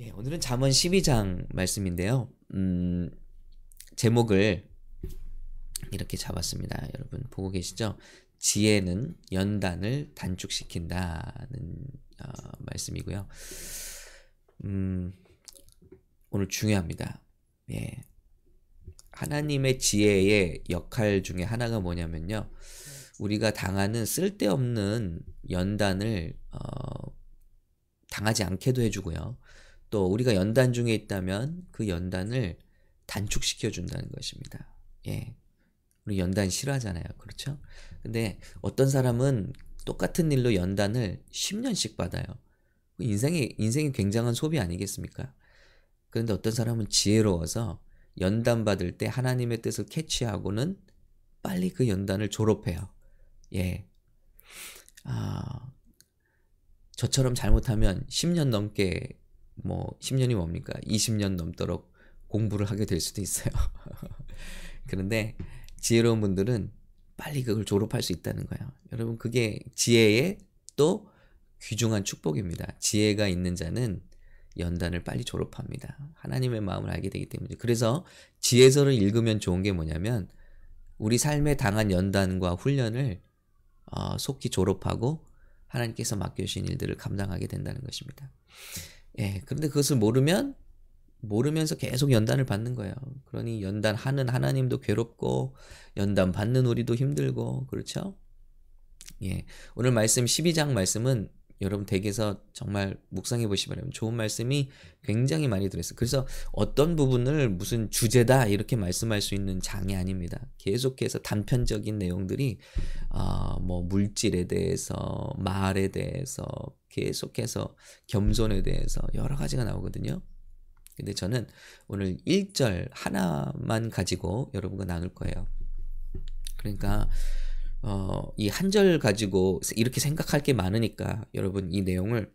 예, 오늘은 잠언 12장 말씀인데요. 음, 제목을 이렇게 잡았습니다. 여러분 보고 계시죠? 지혜는 연단을 단축시킨다는 어, 말씀이고요. 음, 오늘 중요합니다. 예. 하나님의 지혜의 역할 중에 하나가 뭐냐면요. 우리가 당하는 쓸데없는 연단을 어, 당하지 않게도 해주고요. 또 우리가 연단 중에 있다면 그 연단을 단축시켜 준다는 것입니다. 예. 우리 연단 싫어하잖아요. 그렇죠? 근데 어떤 사람은 똑같은 일로 연단을 10년씩 받아요. 그 인생이, 인생이 굉장한 소비 아니겠습니까? 그런데 어떤 사람은 지혜로워서 연단 받을 때 하나님의 뜻을 캐치하고는 빨리 그 연단을 졸업해요. 예. 아, 저처럼 잘못하면 10년 넘게 뭐 10년이 뭡니까? 20년 넘도록 공부를 하게 될 수도 있어요. 그런데 지혜로운 분들은 빨리 그걸 졸업할 수 있다는 거예요. 여러분 그게 지혜의 또 귀중한 축복입니다. 지혜가 있는 자는 연단을 빨리 졸업합니다. 하나님의 마음을 알게 되기 때문에. 그래서 지혜서를 읽으면 좋은 게 뭐냐면 우리 삶에 당한 연단과 훈련을 어, 속히 졸업하고 하나님께서 맡겨주신 일들을 감당하게 된다는 것입니다. 예, 그런데 그것을 모르면 모르면서 계속 연단을 받는 거예요. 그러니 연단하는 하나님도 괴롭고 연단 받는 우리도 힘들고 그렇죠? 예. 오늘 말씀 12장 말씀은 여러분 댁에서 정말 묵상해 보시 바랍니다. 좋은 말씀이 굉장히 많이 들어있어요. 그래서 어떤 부분을 무슨 주제다 이렇게 말씀할 수 있는 장이 아닙니다. 계속해서 단편적인 내용들이 어, 뭐 물질에 대해서 말에 대해서 계속해서 겸손에 대해서 여러 가지가 나오거든요. 근데 저는 오늘 1절 하나만 가지고 여러분과 나눌 거예요. 그러니까 어, 이 한 절 가지고 이렇게 생각할 게 많으니까 여러분 이 내용을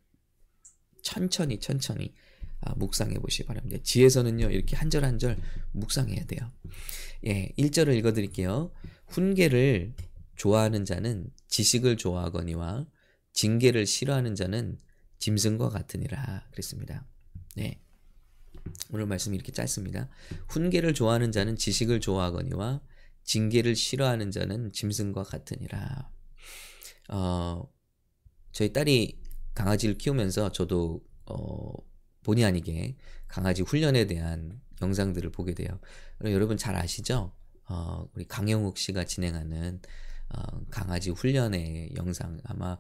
천천히 천천히 아, 묵상해 보시기 바랍니다. 지혜서는요, 이렇게 한 절 한 절 묵상해야 돼요. 예, 1절을 읽어 드릴게요. 훈계를 좋아하는 자는 지식을 좋아하거니와 징계를 싫어하는 자는 짐승과 같으니라 그랬습니다. 네. 오늘 말씀이 이렇게 짧습니다. 훈계를 좋아하는 자는 지식을 좋아하거니와 징계를 싫어하는 자는 짐승과 같으니라. 어, 저희 딸이 강아지를 키우면서 저도 어, 본의 아니게 강아지 훈련에 대한 영상들을 보게 돼요. 여러분 잘 아시죠? 어, 우리 강영욱 씨가 진행하는 어, 강아지 훈련의 영상 아마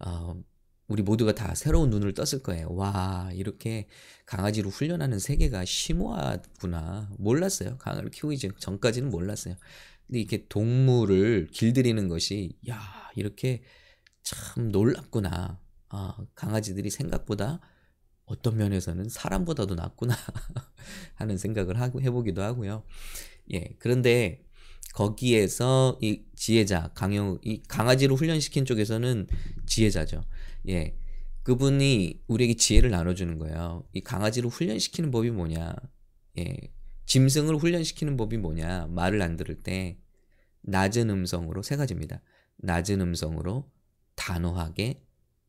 어, 우리 모두가 다 새로운 눈을 떴을 거예요. 와, 이렇게 강아지로 훈련하는 세계가 심오하구나. 몰랐어요. 강아지를 키우기 전까지는 몰랐어요. 근데 이렇게 동물을 길들이는 것이, 야, 이렇게 참 놀랍구나. 아, 강아지들이 생각보다 어떤 면에서는 사람보다도 낫구나 하는 생각을 하고 해보기도 하고요. 예, 그런데 거기에서 이 지혜자 강영 이 강아지로 훈련시킨 쪽에서는 지혜자죠. 예. 그분이 우리에게 지혜를 나눠주는 거예요. 이 강아지를 훈련시키는 법이 뭐냐? 예. 짐승을 훈련시키는 법이 뭐냐? 말을 안 들을 때 낮은 음성으로 세 가지입니다. 낮은 음성으로 단호하게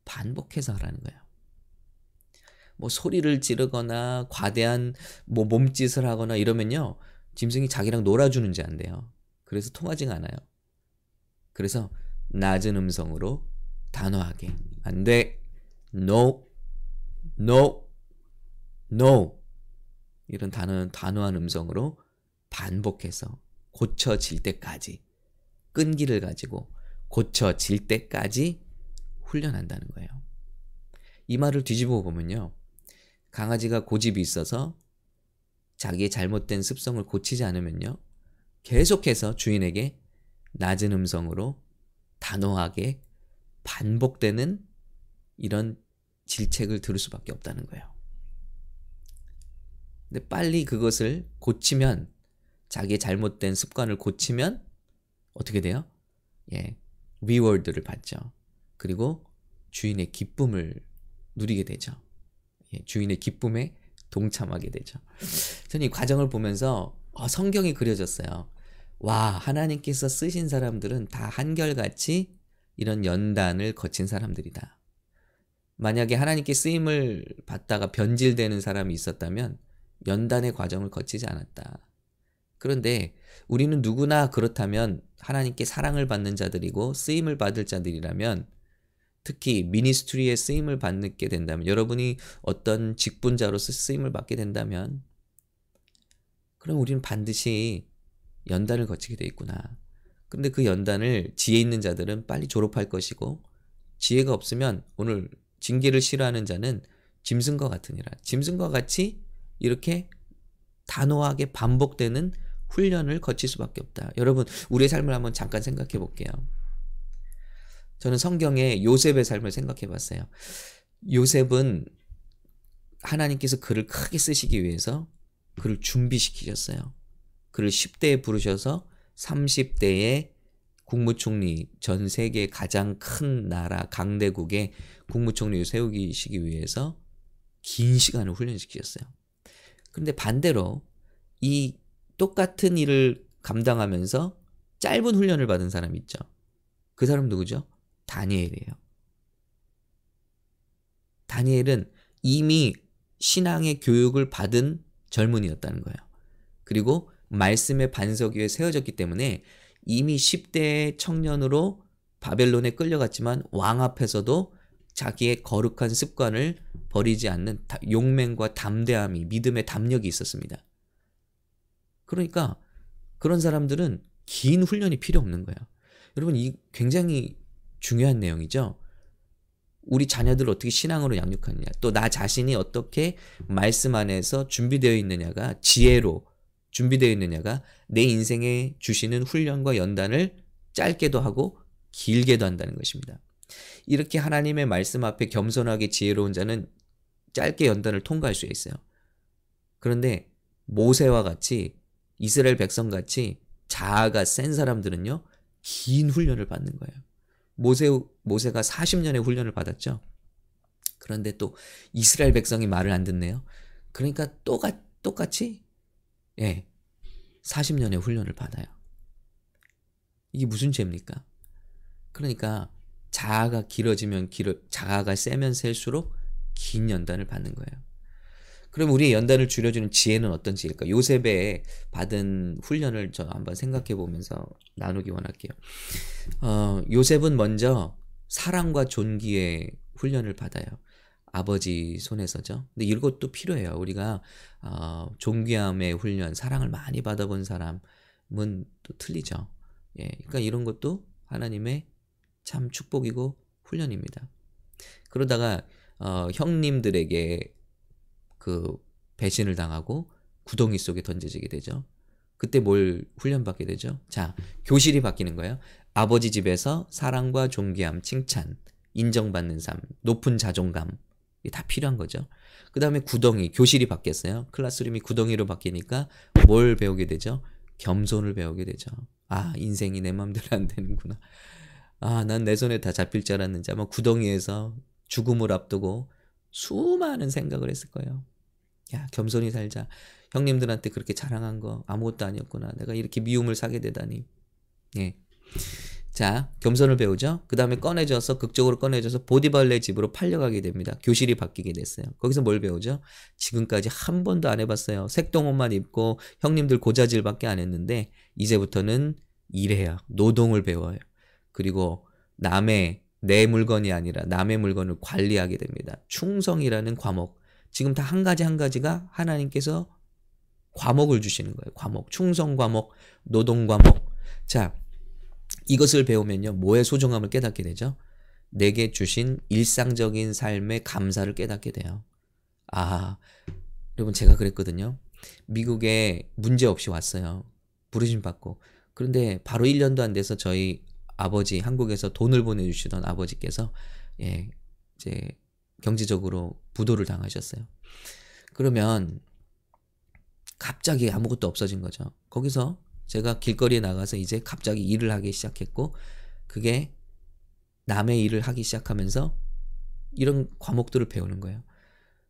반복해서 하라는 거예요. 뭐 소리를 지르거나 과대한 뭐 몸짓을 하거나 이러면요. 짐승이 자기랑 놀아주는지 안 돼요. 그래서 통하지가 않아요. 그래서 낮은 음성으로 단호하게 안 돼. No. No. No. 이런 단어, 단호한 음성으로 반복해서 고쳐질 때까지 끈기를 가지고 고쳐질 때까지 훈련한다는 거예요. 이 말을 뒤집어 보면요. 강아지가 고집이 있어서 자기의 잘못된 습성을 고치지 않으면요. 계속해서 주인에게 낮은 음성으로 단호하게 반복되는 이런 질책을 들을 수밖에 없다는 거예요. 근데 빨리 그것을 고치면 자기의 잘못된 습관을 고치면 어떻게 돼요? 예, 리워드를 받죠. 그리고 주인의 기쁨을 누리게 되죠. 예, 주인의 기쁨에 동참하게 되죠. 저는 이 과정을 보면서 어, 성경이 그려졌어요. 와, 하나님께서 쓰신 사람들은 다 한결같이 이런 연단을 거친 사람들이다. 만약에 하나님께 쓰임을 받다가 변질되는 사람이 있었다면 연단의 과정을 거치지 않았다. 그런데 우리는 누구나 그렇다면 하나님께 사랑을 받는 자들이고 쓰임을 받을 자들이라면 특히 미니스트리에 쓰임을 받게 된다면 여러분이 어떤 직분자로서 쓰임을 받게 된다면 그럼 우리는 반드시 연단을 거치게 돼 있구나. 근데 그 연단을 지혜 있는 자들은 빨리 졸업할 것이고 지혜가 없으면 오늘 징계를 싫어하는 자는 짐승과 같으니라. 짐승과 같이 이렇게 단호하게 반복되는 훈련을 거칠 수밖에 없다. 여러분, 우리의 삶을 한번 잠깐 생각해 볼게요. 저는 성경에 요셉의 삶을 생각해 봤어요. 요셉은 하나님께서 그를 크게 쓰시기 위해서 그를 준비시키셨어요. 그를 10대에 부르셔서 30대에 국무총리 전 세계 가장 큰 나라 강대국의 국무총리를 세우시기 위해서 긴 시간을 훈련시키셨어요. 그런데 반대로 이 똑같은 일을 감당하면서 짧은 훈련을 받은 사람 있죠. 그 사람 누구죠? 다니엘이에요. 다니엘은 이미 신앙의 교육을 받은 젊은이였다는 거예요. 그리고 말씀의 반석 위에 세워졌기 때문에 이미 10대 청년으로 바벨론에 끌려갔지만 왕 앞에서도 자기의 거룩한 습관을 버리지 않는 용맹과 담대함이 믿음의 담력이 있었습니다. 그러니까 그런 사람들은 긴 훈련이 필요 없는 거예요. 여러분 이 굉장히 중요한 내용이죠. 우리 자녀들을 어떻게 신앙으로 양육하느냐, 또 나 자신이 어떻게 말씀 안에서 준비되어 있느냐가 지혜로 준비되어 있느냐가 내 인생에 주시는 훈련과 연단을 짧게도 하고 길게도 한다는 것입니다. 이렇게 하나님의 말씀 앞에 겸손하게 지혜로운 자는 짧게 연단을 통과할 수 있어요. 그런데 모세와 같이 이스라엘 백성 같이 자아가 센 사람들은요, 긴 훈련을 받는 거예요. 모세, 모세가 40년의 훈련을 받았죠. 그런데 또 이스라엘 백성이 말을 안 듣네요. 그러니까 똑같, 똑같이, 예, 40년의 훈련을 받아요. 이게 무슨 죄입니까? 그러니까 자아가 길어지면 길어, 자아가 세면 셀수록 긴 연단을 받는 거예요. 그럼 우리의 연단을 줄여주는 지혜는 어떤 지혜일까? 요셉의 받은 훈련을 저 한번 생각해 보면서 나누기 원할게요. 어, 요셉은 먼저 사랑과 존귀의 훈련을 받아요. 아버지 손에서죠. 근데 이것도 필요해요. 우리가 어, 존귀함의 훈련, 사랑을 많이 받아본 사람은 또 틀리죠. 예, 그러니까 이런 것도 하나님의 참 축복이고 훈련입니다. 그러다가 어, 형님들에게 그 배신을 당하고 구덩이 속에 던져지게 되죠. 그때 뭘 훈련받게 되죠? 자, 교실이 바뀌는 거예요. 아버지 집에서 사랑과 존귀함, 칭찬, 인정받는 삶, 높은 자존감, 이게 다 필요한 거죠. 그 다음에 구덩이, 교실이 바뀌었어요. 클래스룸이 구덩이로 바뀌니까 뭘 배우게 되죠? 겸손을 배우게 되죠. 아, 인생이 내 맘대로 안 되는구나. 아, 난 내 손에 다 잡힐 줄 알았는지 아마 구덩이에서 죽음을 앞두고 수많은 생각을 했을 거예요. 야, 겸손히 살자. 형님들한테 그렇게 자랑한 거 아무것도 아니었구나. 내가 이렇게 미움을 사게 되다니. 예. 자, 겸손을 배우죠. 그 다음에 꺼내져서, 극적으로 꺼내져서 보디발레 집으로 팔려가게 됩니다. 교실이 바뀌게 됐어요. 거기서 뭘 배우죠? 지금까지 한 번도 안 해봤어요. 색동옷만 입고 형님들 고자질밖에 안 했는데, 이제부터는 일해요. 노동을 배워요. 그리고 남의 내 물건이 아니라 남의 물건을 관리하게 됩니다. 충성이라는 과목. 지금 다 한 가지 한 가지가 하나님께서 과목을 주시는 거예요. 과목. 충성 과목, 노동 과목. 자, 이것을 배우면요. 뭐의 소중함을 깨닫게 되죠? 내게 주신 일상적인 삶의 감사를 깨닫게 돼요. 아, 여러분 제가 그랬거든요. 미국에 문제 없이 왔어요. 부르심 받고. 그런데 바로 1년도 안 돼서 저희 아버지 한국에서 돈을 보내주시던 아버지께서 예 이제 경제적으로 부도를 당하셨어요. 그러면 갑자기 아무것도 없어진 거죠. 거기서 제가 길거리에 나가서 이제 갑자기 일을 하기 시작했고 그게 남의 일을 하기 시작하면서 이런 과목들을 배우는 거예요.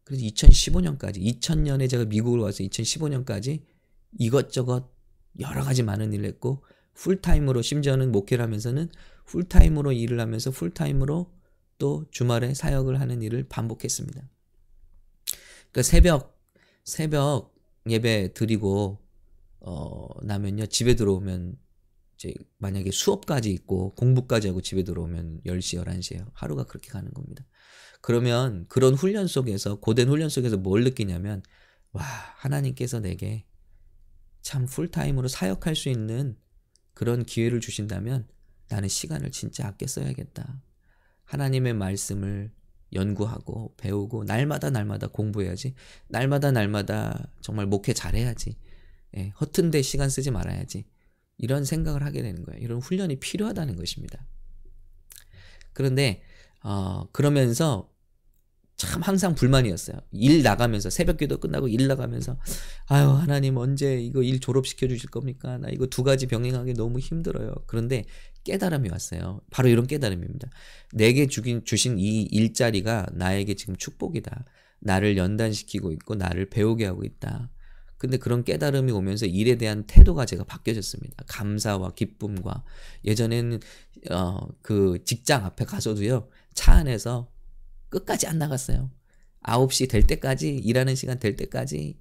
그래서 2015년까지 2000년에 제가 미국을 와서 2015년까지 이것저것 여러 가지 많은 일을 했고 풀타임으로 심지어는 목회를 하면서는 풀타임으로 일을 하면서 풀타임으로 또 주말에 사역을 하는 일을 반복했습니다. 그러니까 새벽 새벽 예배 드리고 어 나면요 집에 들어오면 이제 만약에 수업까지 있고 공부까지 하고 집에 들어오면 10시 11시에요. 하루가 그렇게 가는 겁니다. 그러면 그런 훈련 속에서 고된 훈련 속에서 뭘 느끼냐면 와 하나님께서 내게 참 풀타임으로 사역할 수 있는 그런 기회를 주신다면 나는 시간을 진짜 아껴 써야겠다. 하나님의 말씀을 연구하고 배우고 날마다 날마다 공부해야지. 날마다 날마다 정말 목회 잘해야지. 예, 허튼 데 시간 쓰지 말아야지. 이런 생각을 하게 되는 거예요. 이런 훈련이 필요하다는 것입니다. 그런데 어, 그러면서 참 항상 불만이었어요. 일 나가면서 새벽 기도 끝나고 일 나가면서 아유 하나님 언제 이거 일 졸업시켜 주실 겁니까? 나 이거 두 가지 병행하기 너무 힘들어요. 그런데 깨달음이 왔어요. 바로 이런 깨달음입니다. 내게 주긴 주신 이 일자리가 나에게 지금 축복이다. 나를 연단시키고 있고 나를 배우게 하고 있다. 근데 그런 깨달음이 오면서 일에 대한 태도가 제가 바뀌어졌습니다. 감사와 기쁨과 예전에는 어 그 직장 앞에 가서도요. 차 안에서 끝까지 안 나갔어요. 9시 될 때까지 일하는 시간 될 때까지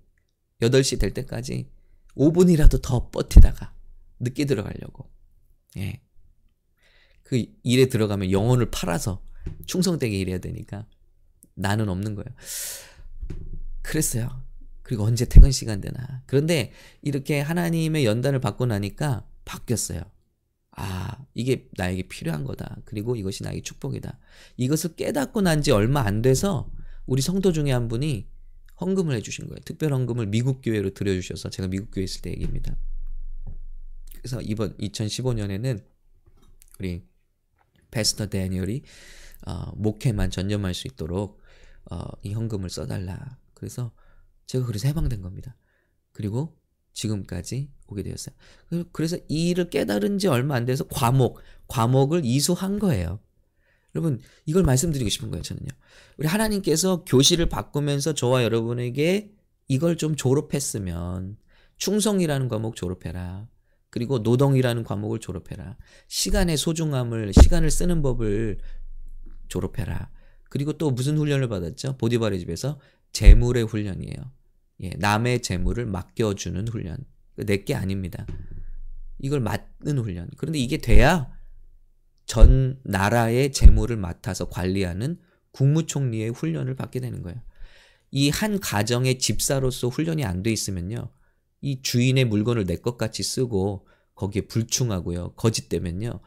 8시 될 때까지 5분이라도 더 버티다가 늦게 들어가려고. 예. 그 일에 들어가면 영혼을 팔아서 충성되게 일해야 되니까 나는 없는 거예요. 그랬어요. 그리고 언제 퇴근 시간 되나. 그런데 이렇게 하나님의 연단을 받고 나니까 바뀌었어요. 아, 이게 나에게 필요한 거다. 그리고 이것이 나에게 축복이다. 이것을 깨닫고 난 지 얼마 안 돼서 우리 성도 중에 한 분이 헌금을 해주신 거예요. 특별 헌금을 미국 교회로 들여주셔서 제가 미국 교회 있을 때 얘기입니다. 그래서 이번 2015년에는 우리 패스터 데니얼이 어, 목회만 전념할 수 있도록 어, 이 헌금을 써달라. 그래서 제가 그래서 해방된 겁니다. 그리고 지금까지 오게 되었어요. 그래서 이 일을 깨달은 지 얼마 안 돼서 과목, 과목을 이수한 거예요. 여러분, 이걸 말씀드리고 싶은 거예요, 저는요. 우리 하나님께서 교실을 바꾸면서 저와 여러분에게 이걸 좀 졸업했으면, 충성이라는 과목 졸업해라. 그리고 노동이라는 과목을 졸업해라. 시간의 소중함을, 시간을 쓰는 법을 졸업해라. 그리고 또 무슨 훈련을 받았죠? 보디바리 집에서 재물의 훈련이에요. 예, 남의 재물을 맡겨주는 훈련. 내게 아닙니다. 이걸 맡는 훈련. 그런데 이게 돼야 전 나라의 재물을 맡아서 관리하는 국무총리의 훈련을 받게 되는 거예요. 이 한 가정의 집사로서 훈련이 안 돼 있으면요. 이 주인의 물건을 내 것 같이 쓰고 거기에 불충하고요. 거짓되면요.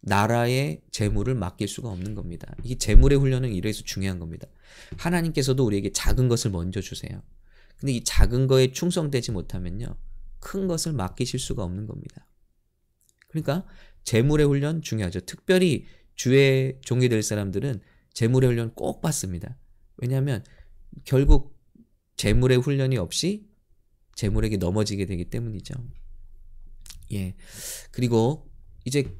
나라의 재물을 맡길 수가 없는 겁니다. 이 재물의 훈련은 이래서 중요한 겁니다. 하나님께서도 우리에게 작은 것을 먼저 주세요. 근데 이 작은 거에 충성되지 못하면요. 큰 것을 맡기실 수가 없는 겁니다. 그러니까 재물의 훈련 중요하죠. 특별히 주의 종이 될 사람들은 재물의 훈련 꼭 받습니다. 왜냐하면 결국 재물의 훈련이 없이 재물에게 넘어지게 되기 때문이죠. 예. 그리고 이제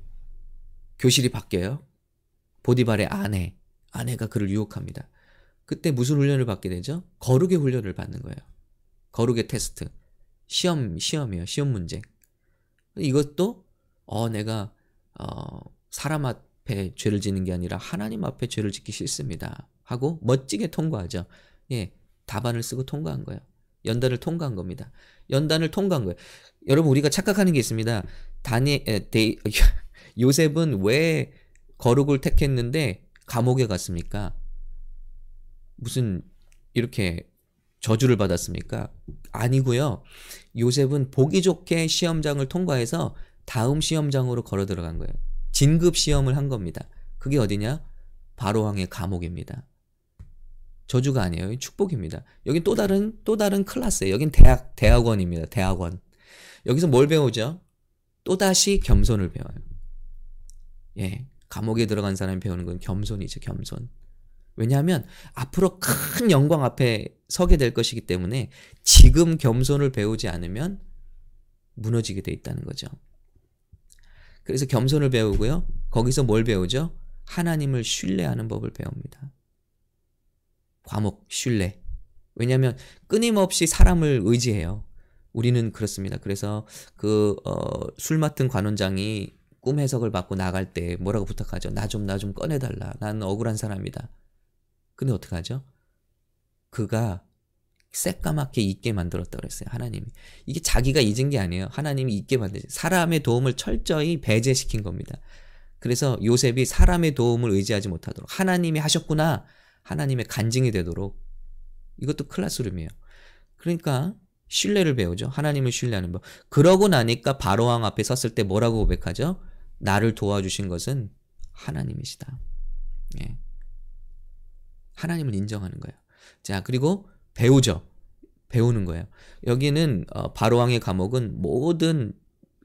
교실이 바뀌어요. 보디발의 아내, 아내가 그를 유혹합니다. 그때 무슨 훈련을 받게 되죠? 거룩의 훈련을 받는 거예요. 거룩의 테스트. 시험, 시험이에요. 시험 문제. 이것도, 어, 내가, 어, 사람 앞에 죄를 짓는 게 아니라 하나님 앞에 죄를 짓기 싫습니다. 하고 멋지게 통과하죠. 예, 답안을 쓰고 통과한 거예요. 연단을 통과한 겁니다. 연단을 통과한 거예요. 여러분, 우리가 착각하는 게 있습니다. 다니, 에, 데, 요셉은 왜 거룩을 택했는데 감옥에 갔습니까? 무슨 이렇게 저주를 받았습니까? 아니고요. 요셉은 보기 좋게 시험장을 통과해서 다음 시험장으로 걸어 들어간 거예요. 진급 시험을 한 겁니다. 그게 어디냐? 바로 왕의 감옥입니다. 저주가 아니에요. 축복입니다. 여긴 또 다른 또 다른 클래스예요. 여긴 대학 대학원입니다. 대학원. 여기서 뭘 배우죠? 또 다시 겸손을 배워요. 예. 감옥에 들어간 사람이 배우는 건 겸손이죠. 겸손. 왜냐하면 앞으로 큰 영광 앞에 서게 될 것이기 때문에 지금 겸손을 배우지 않으면 무너지게 돼 있다는 거죠. 그래서 겸손을 배우고요. 거기서 뭘 배우죠? 하나님을 신뢰하는 법을 배웁니다. 과목 신뢰. 왜냐하면 끊임없이 사람을 의지해요. 우리는 그렇습니다. 그래서 그술 어, 맡은 관원장이 꿈 해석을 받고 나갈 때 뭐라고 부탁하죠? 나 좀 나 좀 꺼내달라. 나는 억울한 사람이다. 근데 어떡하죠? 그가 새까맣게 잊게 만들었다 그랬어요. 하나님이. 이게 자기가 잊은 게 아니에요. 하나님이 잊게 만드지. 사람의 도움을 철저히 배제시킨 겁니다. 그래서 요셉이 사람의 도움을 의지하지 못하도록 하나님이 하셨구나. 하나님의 간증이 되도록 이것도 클라스룸이에요. 그러니까 신뢰를 배우죠. 하나님을 신뢰하는 법. 그러고 나니까 바로왕 앞에 섰을 때 뭐라고 고백하죠? 나를 도와주신 것은 하나님이시다. 예. 하나님을 인정하는 거예요. 자, 그리고 배우죠. 배우는 거예요. 여기는 어, 바로왕의 감옥은 모든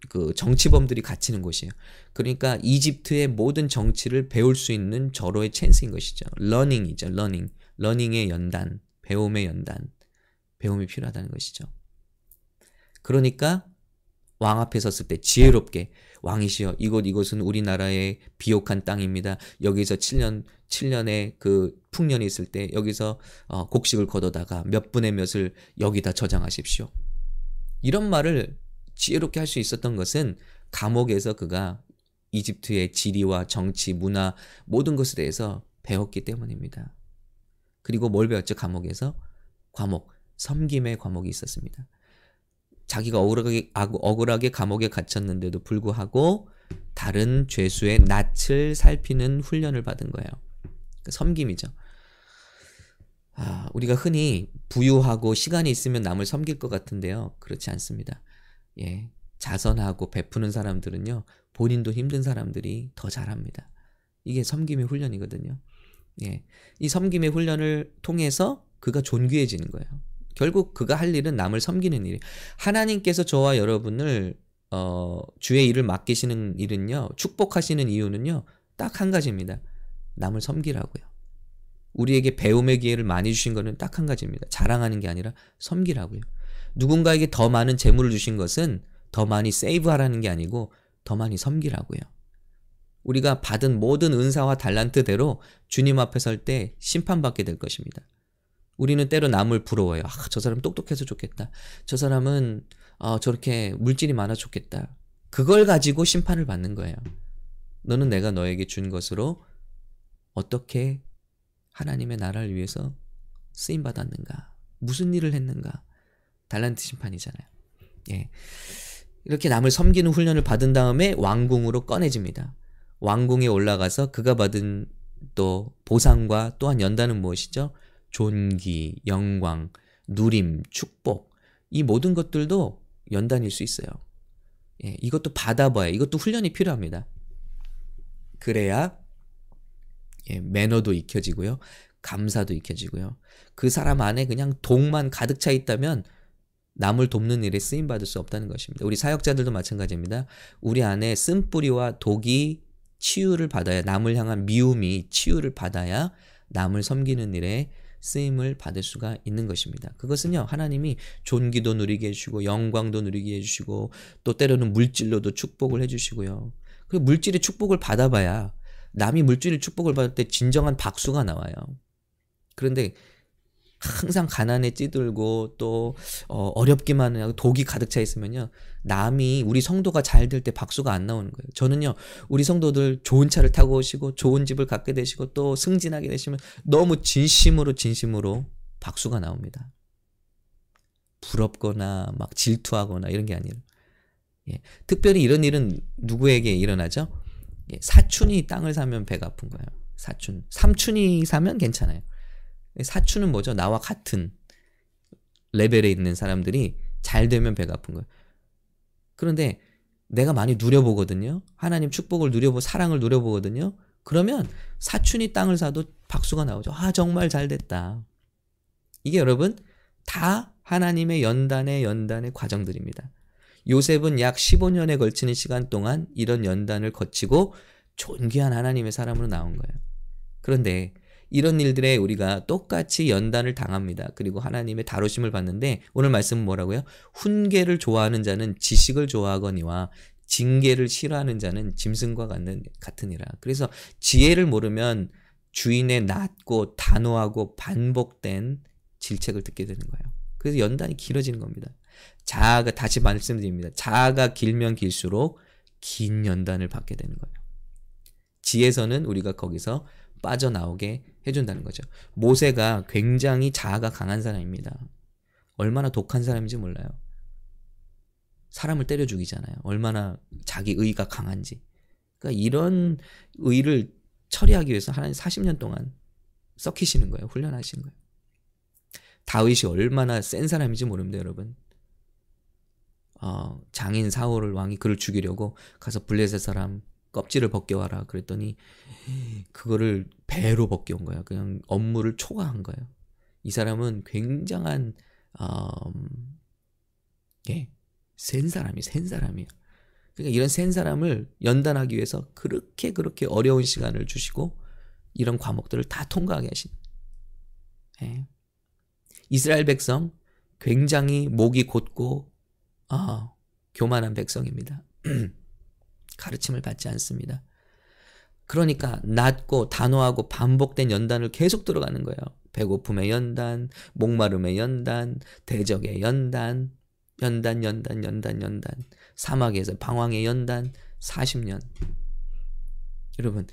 그 정치범들이 갇히는 곳이에요. 그러니까 이집트의 모든 정치를 배울 수 있는 절호의 찬스인 것이죠. learning이죠. learning. learning의 연단, 배움의 연단. 배움이 필요하다는 것이죠. 그러니까 왕 앞에 섰을 때 지혜롭게 왕이시여 이곳 이곳은 우리나라의 비옥한 땅입니다. 여기서 7년 7년의 그 풍년이 있을 때 여기서 어, 곡식을 거둬다가 몇 분의 몇을 여기다 저장하십시오. 이런 말을 지혜롭게 할 수 있었던 것은 감옥에서 그가 이집트의 지리와 정치, 문화 모든 것에 대해서 배웠기 때문입니다. 그리고 뭘 배웠죠? 감옥에서 과목, 섬김의 과목이 있었습니다. 자기가 억울하게, 억울하게 감옥에 갇혔는데도 불구하고 다른 죄수의 낯을 살피는 훈련을 받은 거예요. 그 섬김이죠. 아, 우리가 흔히 부유하고 시간이 있으면 남을 섬길 것 같은데요. 그렇지 않습니다. 예. 자선하고 베푸는 사람들은요, 본인도 힘든 사람들이 더 잘합니다. 이게 섬김의 훈련이거든요. 예. 이 섬김의 훈련을 통해서 그가 존귀해지는 거예요. 결국 그가 할 일은 남을 섬기는 일. 하나님께서 저와 여러분을 어, 주의 일을 맡기시는 일은요, 축복하시는 이유는요, 딱 한 가지입니다. 남을 섬기라고요. 우리에게 배움의 기회를 많이 주신 것은 딱 한 가지입니다. 자랑하는 게 아니라 섬기라고요. 누군가에게 더 많은 재물을 주신 것은 더 많이 세이브하라는 게 아니고 더 많이 섬기라고요. 우리가 받은 모든 은사와 달란트대로 주님 앞에 설 때 심판받게 될 것입니다. 우리는 때로 남을 부러워요. 아, 저 사람 똑똑해서 좋겠다. 저 사람은 어, 저렇게 물질이 많아 좋겠다. 그걸 가지고 심판을 받는 거예요. 너는 내가 너에게 준 것으로 어떻게 하나님의 나라를 위해서 쓰임 받았는가? 무슨 일을 했는가? 달란트 심판이잖아요. 예. 이렇게 남을 섬기는 훈련을 받은 다음에 왕궁으로 꺼내집니다. 왕궁에 올라가서 그가 받은 또 보상과 또한 연단은 무엇이죠? 존귀, 영광, 누림, 축복 이 모든 것들도 연단일 수 있어요. 예, 이것도 받아봐야 이것도 훈련이 필요합니다. 그래야 예, 매너도 익혀지고요. 감사도 익혀지고요. 그 사람 안에 그냥 독만 가득 차 있다면 남을 돕는 일에 쓰임 받을 수 없다는 것입니다. 우리 사역자들도 마찬가지입니다. 우리 안에 쓴뿌리와 독이 치유를 받아야 남을 향한 미움이 치유를 받아야 남을 섬기는 일에 쓰임을 받을 수가 있는 것입니다. 그것은요, 하나님이 존귀도 누리게 해주시고, 영광도 누리게 해주시고, 또 때로는 물질로도 축복을 해주시고요. 그 물질의 축복을 받아봐야 남이 물질의 축복을 받을 때 진정한 박수가 나와요. 그런데 항상 가난에 찌들고 또 어, 어렵기만 하고 독이 가득 차 있으면요 남이 우리 성도가 잘 될 때 박수가 안 나오는 거예요. 저는요 우리 성도들 좋은 차를 타고 오시고 좋은 집을 갖게 되시고 또 승진하게 되시면 너무 진심으로 진심으로 박수가 나옵니다. 부럽거나 막 질투하거나 이런 게 아니에요. 예. 특별히 이런 일은 누구에게 일어나죠? 예. 사촌이 땅을 사면 배가 아픈 거예요. 사촌. 삼촌이 사면 괜찮아요. 사추는 뭐죠? 나와 같은 레벨에 있는 사람들이 잘 되면 배가 아픈 거예요. 그런데 내가 많이 누려보거든요. 하나님 축복을 누려보, 사랑을 누려보거든요. 그러면 사춘이 땅을 사도 박수가 나오죠. 아, 정말 잘 됐다. 이게 여러분, 다 하나님의 연단의 연단의 과정들입니다. 요셉은 약 15년에 걸치는 시간 동안 이런 연단을 거치고 존귀한 하나님의 사람으로 나온 거예요. 그런데 이런 일들에 우리가 똑같이 연단을 당합니다. 그리고 하나님의 다루심을 받는데 오늘 말씀은 뭐라고요? 훈계를 좋아하는 자는 지식을 좋아하거니와 징계를 싫어하는 자는 짐승과 같는 같으니라. 그래서 지혜를 모르면 주인의 낮고 단호하고 반복된 질책을 듣게 되는 거예요. 그래서 연단이 길어지는 겁니다. 자아가 다시 말씀드립니다. 자아가 길면 길수록 긴 연단을 받게 되는 거예요. 지혜서는 우리가 거기서 빠져나오게 해준다는 거죠. 모세가 굉장히 자아가 강한 사람입니다. 얼마나 독한 사람인지 몰라요. 사람을 때려 죽이잖아요. 얼마나 자기 의가 강한지. 그러니까 이런 의를 처리하기 위해서 하나님 40년 동안 썩히시는 거예요. 훈련하시는 거예요. 다윗이 얼마나 센 사람인지 모릅니다, 여러분. 어, 장인 사울을 왕이 그를 죽이려고 가서 블레셋 사람 껍질을 벗겨와라 그랬더니 그거를 배로 벗겨온 거야. 그냥 업무를 초과한 거예요. 이 사람은 굉장한 음, 예, 센 사람이 센 사람이에요. 그러니까 이런 센 사람을 연단하기 위해서 그렇게 그렇게 어려운 시간을 주시고 이런 과목들을 다 통과하게 하신. 예. 이스라엘 백성 굉장히 목이 곧고 아, 교만한 백성입니다. 가르침을 받지 않습니다. 그러니까 낮고 단호하고 반복된 연단을 계속 들어가는 거예요. 배고픔의 연단, 목마름의 연단, 대적의 연단, 연단, 연단, 연단, 연단, 사막에서 방황의 연단, 40년. 여러분,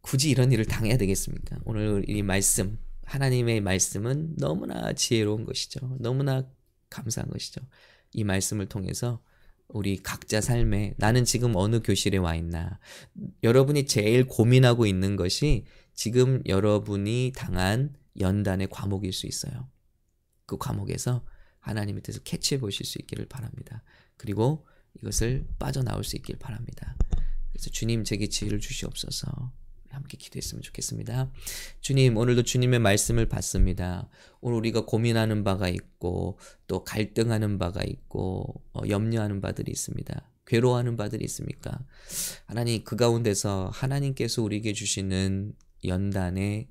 굳이 이런 일을 당해야 되겠습니까? 오늘 이 말씀, 하나님의 말씀은 너무나 지혜로운 것이죠. 너무나 감사한 것이죠. 이 말씀을 통해서 우리 각자 삶에 나는 지금 어느 교실에 와 있나. 여러분이 제일 고민하고 있는 것이 지금 여러분이 당한 연단의 과목일 수 있어요. 그 과목에서 하나님의 뜻을 캐치해 보실 수 있기를 바랍니다. 그리고 이것을 빠져나올 수 있길 바랍니다. 그래서 주님 제게 지혜를 주시옵소서. 함께 기도했으면 좋겠습니다. 주님, 오늘도 주님의 말씀을 받습니다. 오늘 우리가 고민하는 바가 있고, 또 갈등하는 바가 있고, 어, 염려하는 바들이 있습니다. 괴로워하는 바들이 있습니까? 하나님, 그 가운데서 하나님께서 우리에게 주시는 연단의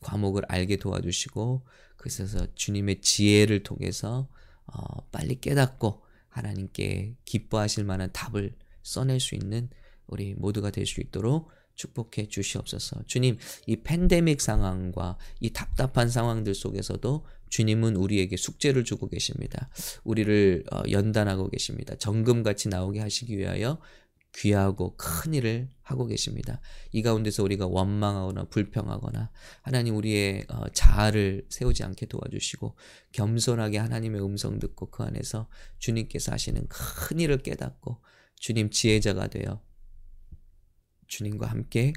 과목을 알게 도와주시고, 그래서 주님의 지혜를 통해서 어, 빨리 깨닫고 하나님께 기뻐하실 만한 답을 써낼 수 있는 우리 모두가 될 수 있도록 축복해 주시옵소서. 주님, 이 팬데믹 상황과 이 답답한 상황들 속에서도 주님은 우리에게 숙제를 주고 계십니다. 우리를 어, 연단하고 계십니다. 정금같이 나오게 하시기 위하여 귀하고 큰 일을 하고 계십니다. 이 가운데서 우리가 원망하거나 불평하거나 하나님 우리의 어, 자아를 세우지 않게 도와주시고 겸손하게 하나님의 음성 듣고 그 안에서 주님께서 하시는 큰 일을 깨닫고 주님 지혜자가 되어 주님과 함께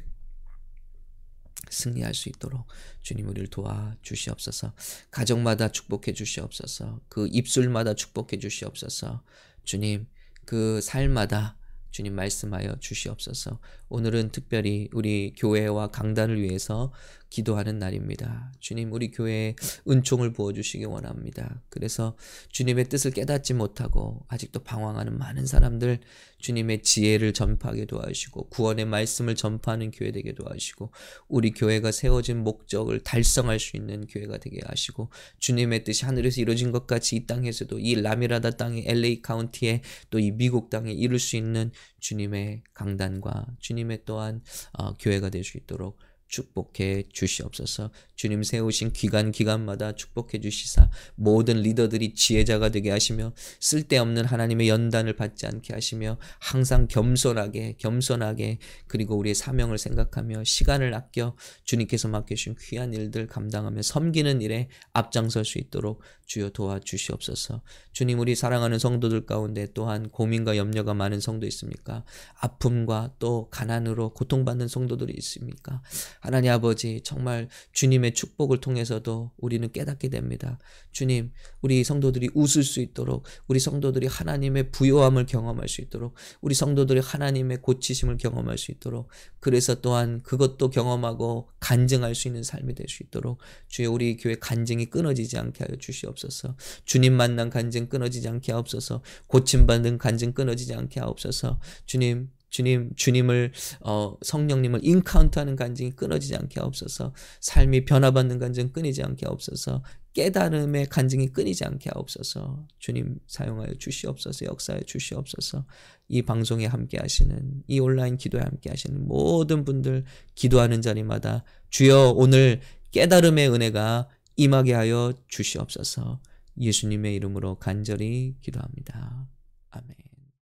승리할 수 있도록 주님 우리를 도와 주시옵소서. 가정마다 축복해 주시옵소서. 그 입술마다 축복해 주시옵소서. 주님 그 살마다 주님 말씀하여 주시옵소서. 오늘은 특별히 우리 교회와 강단을 위해서 기도하는 날입니다. 주님, 우리 교회에 은총을 부어주시기 원합니다. 그래서 주님의 뜻을 깨닫지 못하고 아직도 방황하는 많은 사람들 주님의 지혜를 전파하게 도와주시고 구원의 말씀을 전파하는 교회 되게 도와주시고 우리 교회가 세워진 목적을 달성할 수 있는 교회가 되게 하시고 주님의 뜻이 하늘에서 이루어진 것 같이 이 땅에서도 이 라미라다 땅의 LA 카운티에 또 이 미국 땅에 이룰 수 있는 주님의 강단과 주님의 또한 어, 교회가 될 수 있도록 축복해 주시옵소서. 주님 세우신 기간 기간마다 축복해 주시사 모든 리더들이 지혜자가 되게 하시며 쓸데없는 하나님의 연단을 받지 않게 하시며 항상 겸손하게 겸손하게 그리고 우리의 사명을 생각하며 시간을 아껴 주님께서 맡겨주신 귀한 일들 감당하며 섬기는 일에 앞장설 수 있도록 주여 도와 주시옵소서. 주님 우리 사랑하는 성도들 가운데 또한 고민과 염려가 많은 성도 있습니까? 아픔과 또 가난으로 고통받는 성도들이 있습니까? 하나님 아버지 정말 주님의 축복을 통해서도 우리는 깨닫게 됩니다. 주님, 우리 성도들이 웃을 수 있도록 우리 성도들이 하나님의 부요함을 경험할 수 있도록 우리 성도들이 하나님의 고치심을 경험할 수 있도록 그래서 또한 그것도 경험하고 간증할 수 있는 삶이 될 수 있도록 주여 우리 교회 간증이 끊어지지 않게 하여 주시옵소서. 주님 만난 간증 끊어지지 않게 하옵소서. 고침받는 간증 끊어지지 않게 하옵소서. 주님 주님, 주님을, 어, 성령님을 인카운트하는 간증이 끊어지지 않게 하옵소서. 삶이 변화받는 간증 끊이지 않게 하옵소서. 깨달음의 간증이 끊이지 않게 하옵소서. 주님 사용하여 주시옵소서. 역사하여 주시옵소서. 이 방송에 함께 하시는, 이 온라인 기도에 함께 하시는 모든 분들 기도하는 자리마다 주여 오늘 깨달음의 은혜가 임하게 하여 주시옵소서. 예수님의 이름으로 간절히 기도합니다. 아멘.